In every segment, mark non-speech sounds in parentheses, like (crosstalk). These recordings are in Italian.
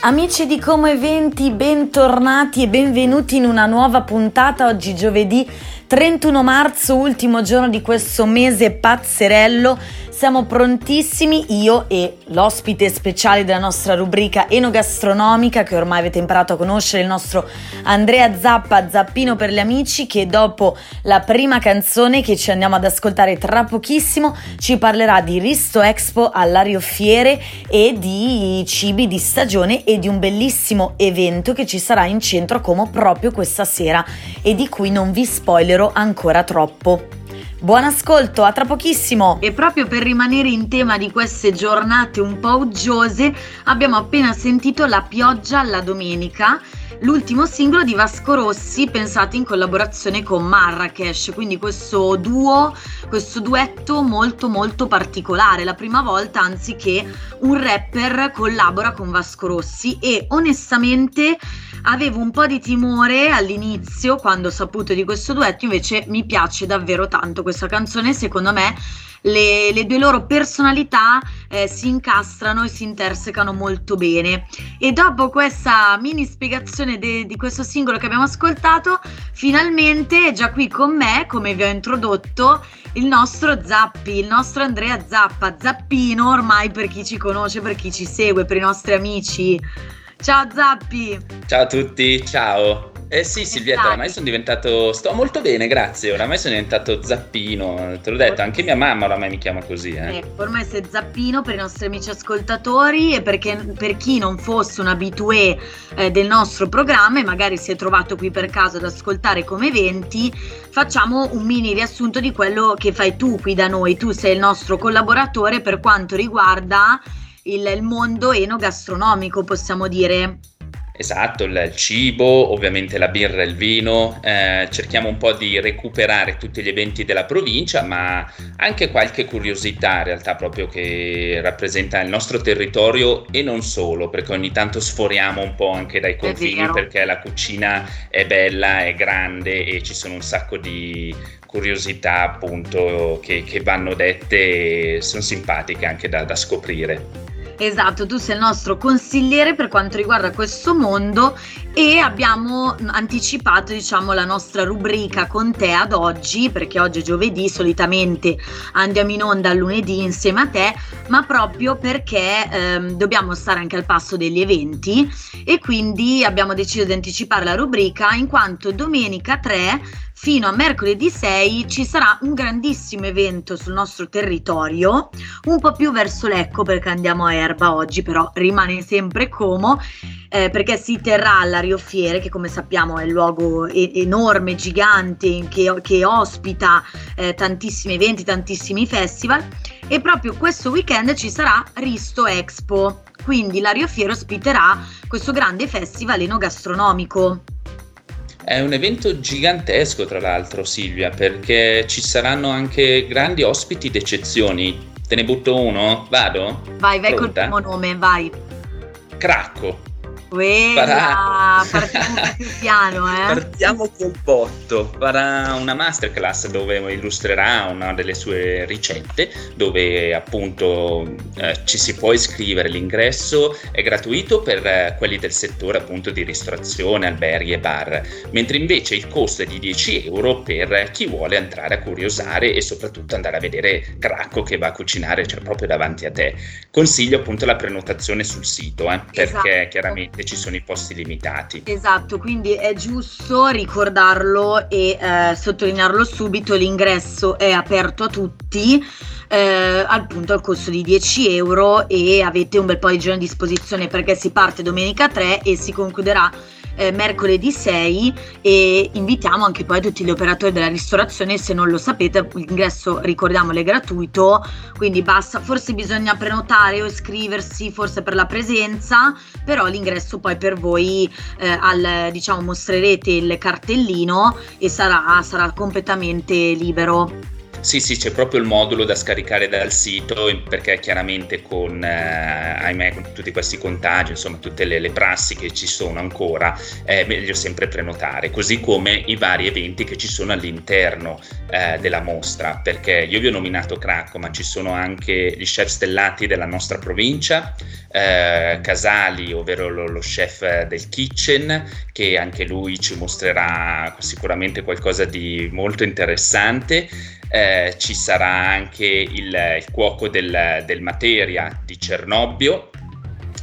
Amici di Como Eventi, bentornati e benvenuti in una nuova puntata. Oggi giovedì 31 marzo, ultimo giorno di questo mese pazzerello siamo prontissimi, io e l'ospite speciale della nostra rubrica enogastronomica che ormai avete imparato a conoscere, il nostro Andrea Zappa, Zappino per gli amici, che dopo la prima canzone che ci andiamo ad ascoltare tra pochissimo ci parlerà di Risto Expo all'Ario Fiere e di cibi di stagione e di un bellissimo evento che ci sarà in centro a Como proprio questa sera e di cui non vi spoilerò ancora troppo. Buon ascolto, a tra pochissimo! E proprio per rimanere in tema di queste giornate un po' uggiose, abbiamo appena sentito La pioggia alla domenica, l'ultimo singolo di Vasco Rossi pensato in collaborazione con Marrakesh, quindi questo duo, questo duetto molto molto particolare, la prima volta anzi che un rapper collabora con Vasco Rossi. E onestamente Avevo un po' di timore all'inizio quando ho saputo di questo duetto, invece mi piace davvero tanto questa canzone, secondo me le, le, due loro personalità eh, si incastrano e si intersecano molto bene. E dopo questa mini spiegazione de, di questo singolo che abbiamo ascoltato, finalmente è già qui con me, come vi ho introdotto, il nostro Zappi, il nostro Andrea Zappa, Zappino ormai per chi ci conosce, per chi ci segue, per i nostri amici. Ciao Zappi! Ciao a tutti, ciao! Eh sì Silvietta, oramai sono diventato, sto molto bene, grazie, oramai sono diventato Zappino, te l'ho detto, anche mia mamma oramai mi chiama così. Eh. Ecco, ormai sei Zappino per i nostri amici ascoltatori e perché, per chi non fosse un abitué eh, del nostro programma e magari si è trovato qui per caso ad ascoltare come eventi, facciamo un mini riassunto di quello che fai tu qui da noi, tu sei il nostro collaboratore per quanto riguarda il, il mondo enogastronomico, possiamo dire. Esatto, il cibo, ovviamente la birra e il vino, eh, cerchiamo un po' di recuperare tutti gli eventi della provincia, ma anche qualche curiosità in realtà proprio che rappresenta il nostro territorio e non solo, perché ogni tanto sforiamo un po' anche dai confini perché la cucina è bella, è grande e ci sono un sacco di curiosità appunto che, che vanno dette e sono simpatiche anche da, da scoprire. Esatto, tu sei il nostro consigliere per quanto riguarda questo mondo e abbiamo anticipato diciamo la nostra rubrica con te ad oggi perché oggi è giovedì, solitamente andiamo in onda lunedì insieme a te, ma proprio perché ehm, dobbiamo stare anche al passo degli eventi e quindi abbiamo deciso di anticipare la rubrica in quanto domenica 3 fino a mercoledì 6 ci sarà un grandissimo evento sul nostro territorio, un po' più verso Lecco perché andiamo a Erba oggi, però rimane sempre Como, eh, perché si terrà all'Ario Fiere, che come sappiamo è un luogo e- enorme, gigante, che, che ospita eh, tantissimi eventi, tantissimi festival, e proprio questo weekend ci sarà Risto Expo, quindi l'Ario Fiere ospiterà questo grande festival enogastronomico. È un evento gigantesco, tra l'altro, Silvia, perché ci saranno anche grandi ospiti d'eccezioni. Te ne butto uno? Vado? Vai, vai Pronta? col primo nome, vai. Cracco. Quella, partiamo più piano, eh. Partiamo col botto. Farà una masterclass dove illustrerà una delle sue ricette, dove appunto eh, ci si può iscrivere. L'ingresso è gratuito per eh, quelli del settore appunto di ristorazione, alberghi e bar, mentre invece il costo è di 10 euro per chi vuole entrare a curiosare e soprattutto andare a vedere Cracco che va a cucinare, cioè proprio davanti a te. Consiglio appunto la prenotazione sul sito, eh, perché esatto. chiaramente ci sono i posti limitati. Esatto, quindi è giusto ricordarlo e eh, sottolinearlo subito, l'ingresso è aperto a tutti. Eh, appunto al costo di 10 euro e avete un bel po' di giorni a disposizione perché si parte domenica 3 e si concluderà eh, mercoledì 6 e invitiamo anche poi tutti gli operatori della ristorazione, se non lo sapete l'ingresso ricordiamolo è gratuito, quindi basta, forse bisogna prenotare o iscriversi forse per la presenza, però l'ingresso poi per voi eh, al, diciamo mostrerete il cartellino e sarà, sarà completamente libero. Sì, sì, c'è proprio il modulo da scaricare dal sito perché chiaramente con, eh, ahimè, con tutti questi contagi, insomma tutte le, le, prassi che ci sono ancora, è meglio sempre prenotare, così come i vari eventi che ci sono all'interno eh, della mostra, perché io vi ho nominato Cracco, ma ci sono anche gli chef stellati della nostra provincia, eh, Casali, ovvero lo, lo chef del kitchen, che anche lui ci mostrerà sicuramente qualcosa di molto interessante. Eh, ci sarà anche il, il cuoco del, del, materia di Cernobbio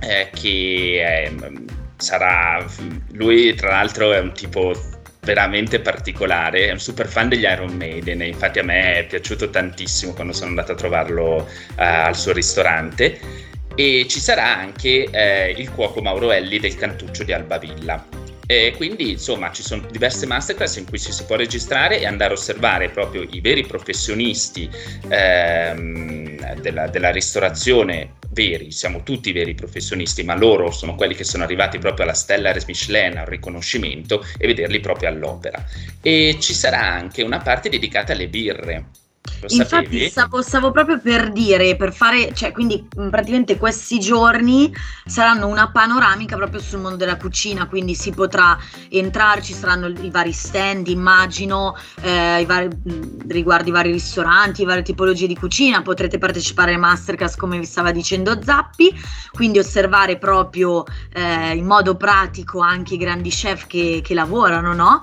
eh, che è, sarà lui tra l'altro è un tipo veramente particolare, è un super fan degli Iron Maiden infatti a me è piaciuto tantissimo quando sono andato a trovarlo uh, al suo ristorante. E ci sarà anche eh, il cuoco Mauro Elli del Cantuccio di Albavilla e quindi insomma ci sono diverse masterclass in cui ci si può registrare e andare a osservare proprio i veri professionisti ehm, della, della ristorazione veri, siamo tutti veri professionisti, ma loro sono quelli che sono arrivati proprio alla stella Michelin, al riconoscimento e vederli proprio all'opera. E ci sarà anche una parte dedicata alle birre. Lo Infatti stavo, stavo, proprio per dire, per fare, cioè quindi praticamente questi giorni saranno una panoramica proprio sul mondo della cucina, quindi si potrà entrare, ci saranno i vari stand, immagino, eh, i vari, riguardo i vari ristoranti, varie tipologie di cucina, potrete partecipare alle masterclass come vi stava dicendo Zappi, quindi osservare proprio eh, in modo pratico anche i grandi chef che, che lavorano, no?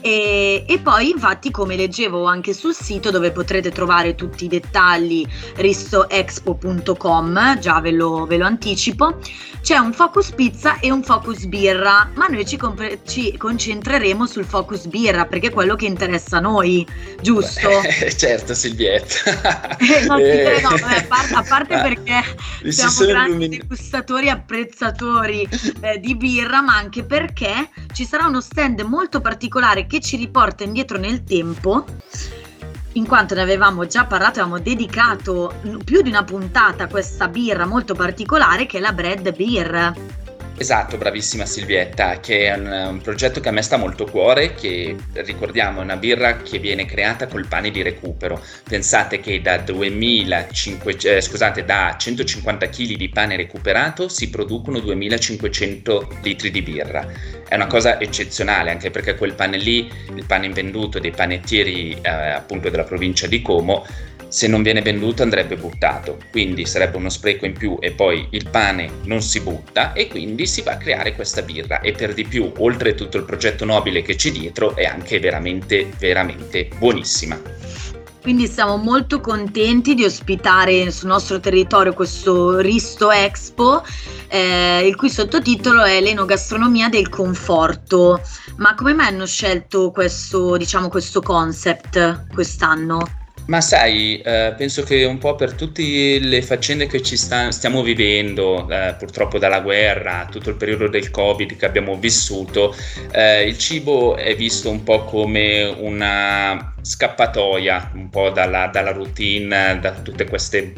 E, e, poi infatti come leggevo anche sul sito dove potrete trovare tutti i dettagli ristoexpo.com, già ve lo, ve lo anticipo, c'è un focus pizza e un focus birra, ma noi ci, compre- ci concentreremo sul focus birra perché è quello che interessa a noi, giusto? Beh, (laughs) certo Silvietta. (laughs) Eh, no, eh. no, a parte, a parte ah, perché siamo grandi illumini... degustatori e apprezzatori eh, di birra, ma anche perché ci sarà uno stand molto particolare che ci riporta indietro nel tempo in quanto ne avevamo già parlato, avevamo dedicato più di una puntata a questa birra molto particolare che è la Bread Beer. Esatto, bravissima Silvietta, che è un, un, progetto che a me sta molto a cuore, che ricordiamo è una birra che viene creata col pane di recupero. Pensate che da, 2500, eh, scusate, da 150 kg di pane recuperato si producono 2500 litri di birra. È una cosa eccezionale anche perché quel pane lì, il pane invenduto dei panettieri eh, appunto della provincia di Como, se non viene venduto andrebbe buttato, quindi sarebbe uno spreco in più e poi il pane non si butta e quindi si va a creare questa birra e per di più, oltre tutto il progetto nobile che c'è dietro, è anche veramente, veramente buonissima. Quindi siamo molto contenti di ospitare sul nostro territorio questo Risto Expo, eh, il cui sottotitolo è L'enogastronomia del conforto. Ma come mai hanno scelto questo, diciamo, questo concept quest'anno? Ma sai, eh, penso che un po' per tutte le faccende che ci sta, stiamo vivendo, eh, purtroppo dalla guerra, tutto il periodo del Covid che abbiamo vissuto, eh, il cibo è visto un po' come una scappatoia, un po' dalla, dalla routine, da tutte queste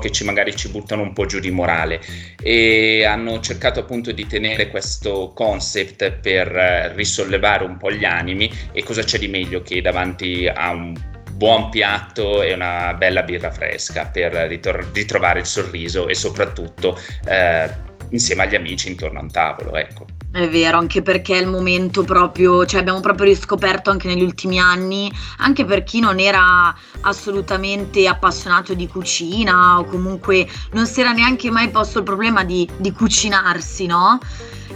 che ci magari ci buttano un po' giù di morale. E hanno cercato appunto di tenere questo concept per eh, risollevare un po' gli animi. E cosa c'è di meglio che davanti a un buon piatto e una bella birra fresca per ritor- ritrovare il sorriso e soprattutto eh, insieme agli amici intorno a un tavolo, ecco. È vero, anche perché è il momento proprio, cioè abbiamo proprio riscoperto anche negli ultimi anni, anche per chi non era assolutamente appassionato di cucina o comunque non si era neanche mai posto il problema di, di cucinarsi, no?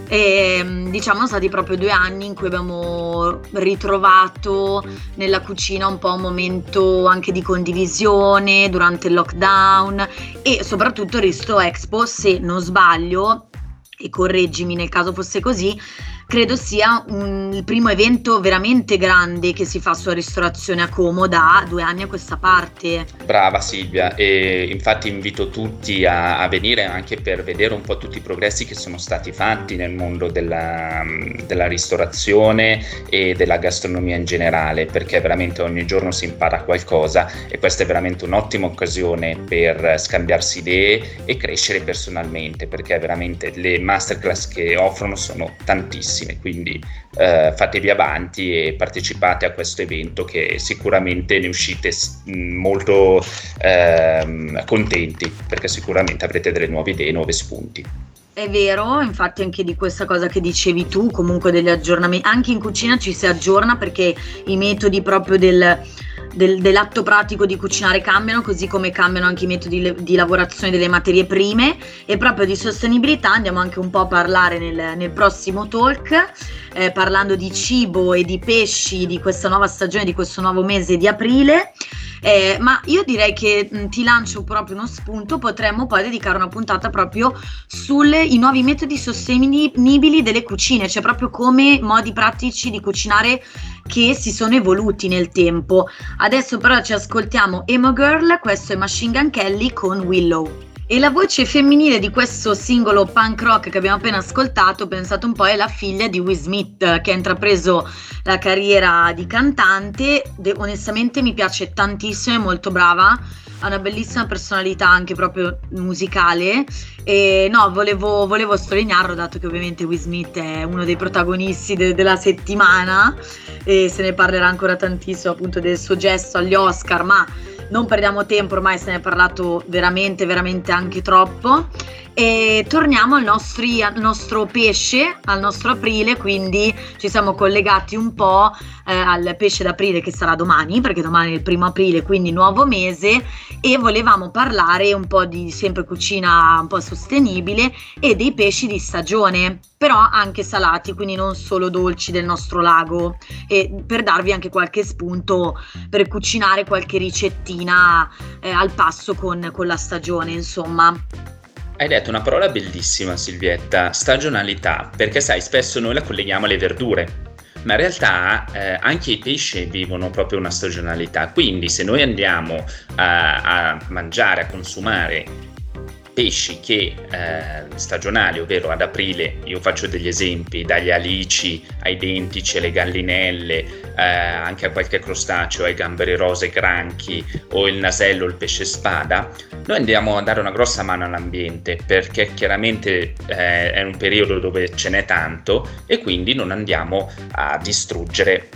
E mm, diciamo sono stati proprio due anni in cui abbiamo ritrovato nella cucina un po' un momento anche di condivisione durante il lockdown e soprattutto Risto Expo, se non sbaglio, e correggimi nel caso fosse così, credo sia un, il primo evento veramente grande che si fa sulla ristorazione a Como da due anni a questa parte. Brava Silvia, e infatti invito tutti a, a venire anche per vedere un po' tutti i progressi che sono stati fatti nel mondo della, della ristorazione e della gastronomia in generale, perché veramente ogni giorno si impara qualcosa e questa è veramente un'ottima occasione per scambiarsi idee e crescere personalmente, perché veramente le masterclass che offrono sono tantissime bellissime, quindi eh, fatevi avanti e partecipate a questo evento che sicuramente ne uscite molto eh, contenti perché sicuramente avrete delle nuove idee, nuovi spunti. È vero, infatti anche di questa cosa che dicevi tu, comunque degli aggiornamenti, anche in cucina ci si aggiorna perché i metodi proprio del, del, dell'atto pratico di cucinare cambiano, così come cambiano anche i metodi di lavorazione delle materie prime e proprio di sostenibilità andiamo anche un po' a parlare nel, nel prossimo talk, eh, parlando di cibo e di pesci di questa nuova stagione, di questo nuovo mese di aprile. Eh, ma io direi che mh, mm, ti lancio proprio uno spunto, potremmo poi dedicare una puntata proprio sui nuovi metodi sostenibili delle cucine, cioè proprio come modi pratici di cucinare che si sono evoluti nel tempo. Adesso però ci ascoltiamo Emo Girl, questo è Machine Gun Kelly con Willow. E la voce femminile di questo singolo punk rock che abbiamo appena ascoltato, pensate un po', è la figlia di Will Smith che ha intrapreso la carriera di cantante. De- onestamente mi piace tantissimo, è molto brava, ha una bellissima personalità anche proprio musicale. E no, volevo, volevo sottolinearlo, dato che ovviamente Will Smith è uno dei protagonisti de- della settimana e se ne parlerà ancora tantissimo appunto del suo gesto agli Oscar, ma non perdiamo tempo, ormai se ne è parlato veramente, veramente anche troppo. E torniamo al, nostri, al nostro pesce, al nostro aprile, quindi ci siamo collegati un po' eh, al pesce d'aprile che sarà domani, perché domani è il primo aprile, quindi nuovo mese, e volevamo parlare un po' di sempre cucina un po' sostenibile e dei pesci di stagione, però anche salati, quindi non solo dolci del nostro lago, e per darvi anche qualche spunto per cucinare qualche ricettina eh, al passo con, con la stagione, insomma. Hai detto una parola bellissima Silvietta, stagionalità, perché sai, spesso noi la colleghiamo alle verdure, ma in realtà eh, anche i pesci vivono proprio una stagionalità, quindi se noi andiamo a, a mangiare, a consumare pesci che eh, stagionali, ovvero ad aprile, io faccio degli esempi, dagli alici ai dentici, alle gallinelle, eh, anche a qualche crostaceo, ai gamberi rose, granchi o il nasello, il pesce spada, noi andiamo a dare una grossa mano all'ambiente perché chiaramente eh, è un periodo dove ce n'è tanto e quindi non andiamo a distruggere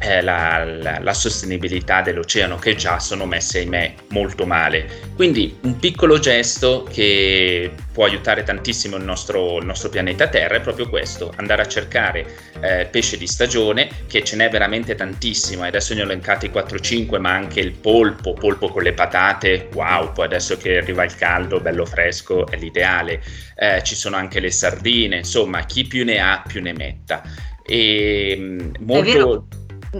eh, la, la, la, sostenibilità dell'oceano che già sono messe ahimè molto male. Quindi un piccolo gesto che può aiutare tantissimo il nostro, il nostro pianeta Terra è proprio questo, andare a cercare eh, pesce di stagione, che ce n'è veramente tantissimo, adesso ne ho elencati 4-5, ma anche il polpo, polpo con le patate, wow, poi adesso che arriva il caldo, bello fresco, è l'ideale. Eh, ci sono anche le sardine, insomma, chi più ne ha più ne metta. E mm, molto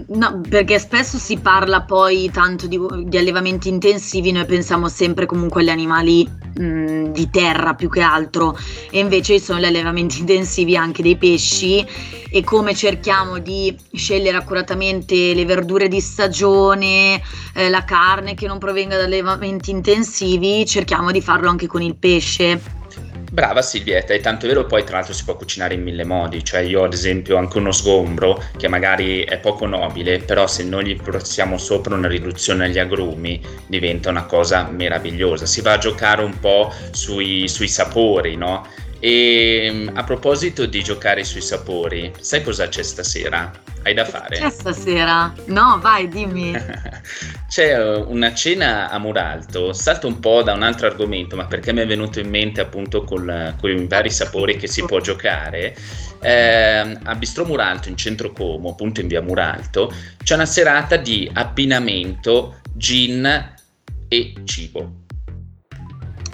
No, perché spesso si parla poi tanto di, di, allevamenti intensivi, noi pensiamo sempre comunque agli animali mh, di terra più che altro, e invece ci sono gli allevamenti intensivi anche dei pesci e come cerchiamo di scegliere accuratamente le verdure di stagione, eh, la carne che non provenga da allevamenti intensivi, cerchiamo di farlo anche con il pesce. Brava Silvietta, e tanto è vero poi tra l'altro si può cucinare in mille modi, cioè io ad esempio anche uno sgombro che magari è poco nobile, però se noi gli portiamo sopra una riduzione agli agrumi diventa una cosa meravigliosa, si va a giocare un po' sui, sui sapori, no? E mm, a proposito di giocare sui sapori, sai cosa c'è stasera? Hai da fare? C'è stasera? No, vai, dimmi. (laughs) c'è eh, una cena a Muralto, salto un po' da un altro argomento, ma perché mi è venuto in mente appunto con, con i vari sapori che si può giocare. Eh, a Bistro Muralto in centro Como, appunto in via Muralto, c'è una serata di abbinamento gin e cibo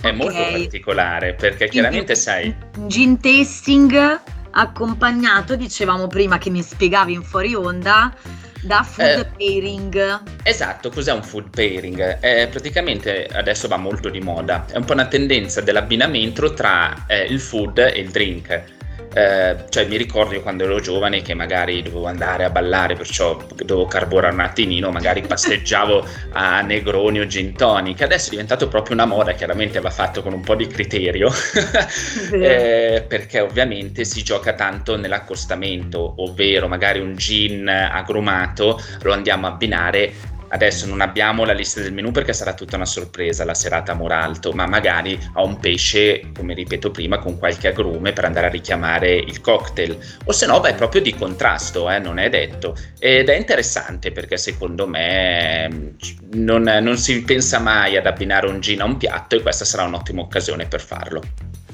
è molto particolare perché chiaramente sai... Gin tasting accompagnato, dicevamo prima che mi spiegavi in fuori onda, da food eh, pairing. Esatto, cos'è un food pairing? Eh, praticamente adesso va molto di moda, è un po' una tendenza dell'abbinamento tra eh, il food e il drink eh, cioè mi ricordo io quando ero giovane che magari dovevo andare a ballare, perciò dovevo carburare un attimino, magari passeggiavo a Negroni o Gin Tonic, adesso è diventato proprio una moda, chiaramente va fatto con un po' di criterio, (laughs) eh, perché ovviamente si gioca tanto nell'accostamento, ovvero magari un gin agrumato lo andiamo a abbinare adesso non abbiamo la lista del menù perché sarà tutta una sorpresa la serata a Moralto, ma magari ha un pesce, come ripeto prima, con qualche agrume per andare a richiamare il cocktail. O se no vai proprio di contrasto, eh, non è detto. Ed è interessante perché secondo me non, non si pensa mai ad abbinare un gin a un piatto e questa sarà un'ottima occasione per farlo.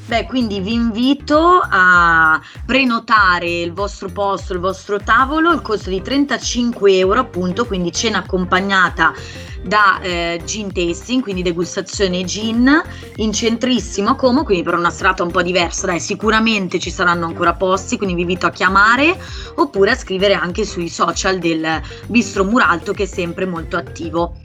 Beh, quindi vi invito a prenotare il vostro posto, il vostro tavolo, il costo di 35 euro appunto, quindi cena accompagnata da eh, gin tasting, quindi degustazione gin in centrissimo a Como, quindi per una serata un po' diversa, dai, sicuramente ci saranno ancora posti, quindi vi invito a chiamare oppure a scrivere anche sui social del Bistro Muralto che è sempre molto attivo.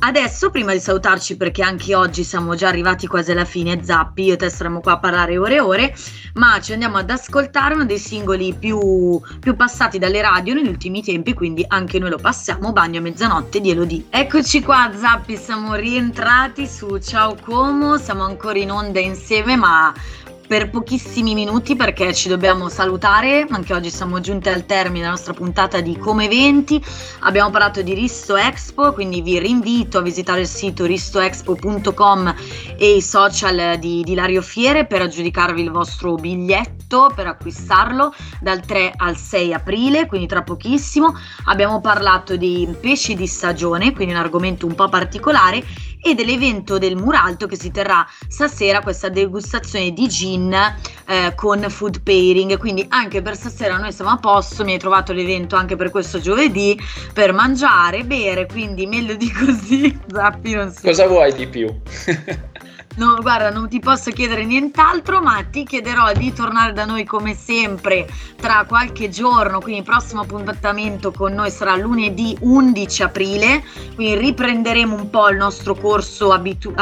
Adesso, prima di salutarci, perché anche oggi siamo già arrivati quasi alla fine, Zappi, io e te saremo qua a parlare ore e ore, ma ci andiamo ad ascoltare uno dei singoli più, più passati dalle radio negli ultimi tempi, quindi anche noi lo passiamo, Bagno a mezzanotte di Elodie. Eccoci qua, Zappi, siamo rientrati su Ciao Como, siamo ancora in onda insieme, ma per pochissimi minuti perché ci dobbiamo salutare, anche oggi siamo giunti al termine della nostra puntata di Come Eventi, abbiamo parlato di Risto Expo, quindi vi rinvito a visitare il sito ristoexpo.com e i social di, di Lario Fiere per aggiudicarvi il vostro biglietto per acquistarlo dal 3 al 6 aprile, quindi tra pochissimo. Abbiamo parlato di pesci di stagione, quindi un argomento un po' particolare e dell'evento del Muralto che si terrà stasera questa degustazione di gin eh, con food pairing quindi anche per stasera noi siamo a posto mi hai trovato l'evento anche per questo giovedì per mangiare bere quindi meglio di così (laughs) Zappi non so cosa vuoi di più No, guarda, non ti posso chiedere nient'altro, ma ti chiederò di tornare da noi come sempre tra qualche giorno. Quindi il prossimo appuntamento con noi sarà lunedì 11 aprile. Quindi riprenderemo un po' il nostro corso abitu-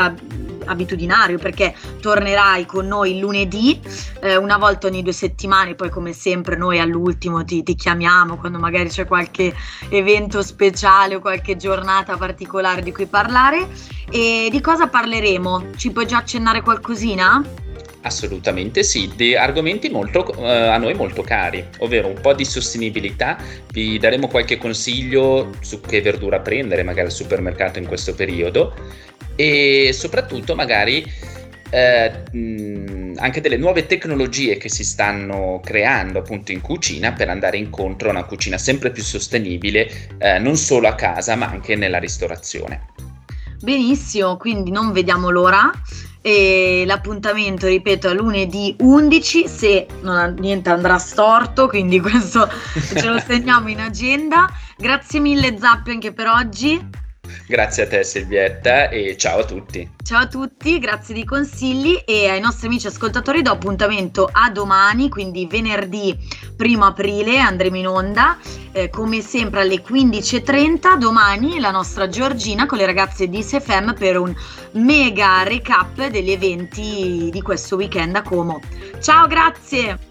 abitudinario perché tornerai con noi lunedì, eh, una volta ogni due settimane, poi come sempre noi all'ultimo ti, ti, chiamiamo quando magari c'è qualche evento speciale o qualche giornata particolare di cui parlare. E di cosa parleremo? Ci puoi già accennare qualcosina? Assolutamente sì, di argomenti molto, eh, a noi molto cari, ovvero un po' di sostenibilità, vi daremo qualche consiglio su che verdura prendere magari al supermercato in questo periodo e soprattutto magari eh, anche delle nuove tecnologie che si stanno creando appunto in cucina per andare incontro a una cucina sempre più sostenibile eh, non solo a casa ma anche nella ristorazione. Benissimo, quindi non vediamo l'ora. E l'appuntamento, ripeto, è lunedì 11 se non, niente andrà storto, quindi (laughs) questo ce lo segniamo in agenda. Grazie mille Zappi anche per oggi. Grazie a te Silvietta e ciao a tutti. Ciao a tutti, grazie dei consigli e ai nostri amici ascoltatori do appuntamento a domani, quindi venerdì 1 aprile andremo in onda, eh, come sempre alle 15.30. Domani la nostra Giorgina con le ragazze di SFM per un mega recap degli eventi di questo weekend a Como. Ciao, grazie!